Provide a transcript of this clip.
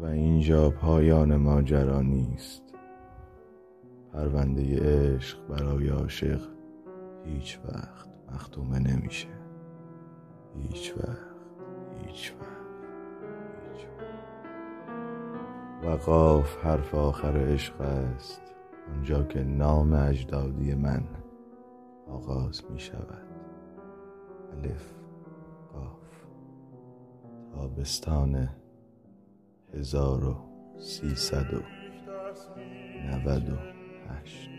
و اینجا پایان ماجرا نیست. پرونده عشق برای عاشق هیچ وقت مختومه نمیشه. هیچ وقت هیچ وقت هیچ وقت. و قاف حرف آخر عشق است. آنجا که نام اجدادی من آغاز می شود. الف قاف. تابستان هزار و سیصد و نود و هشت.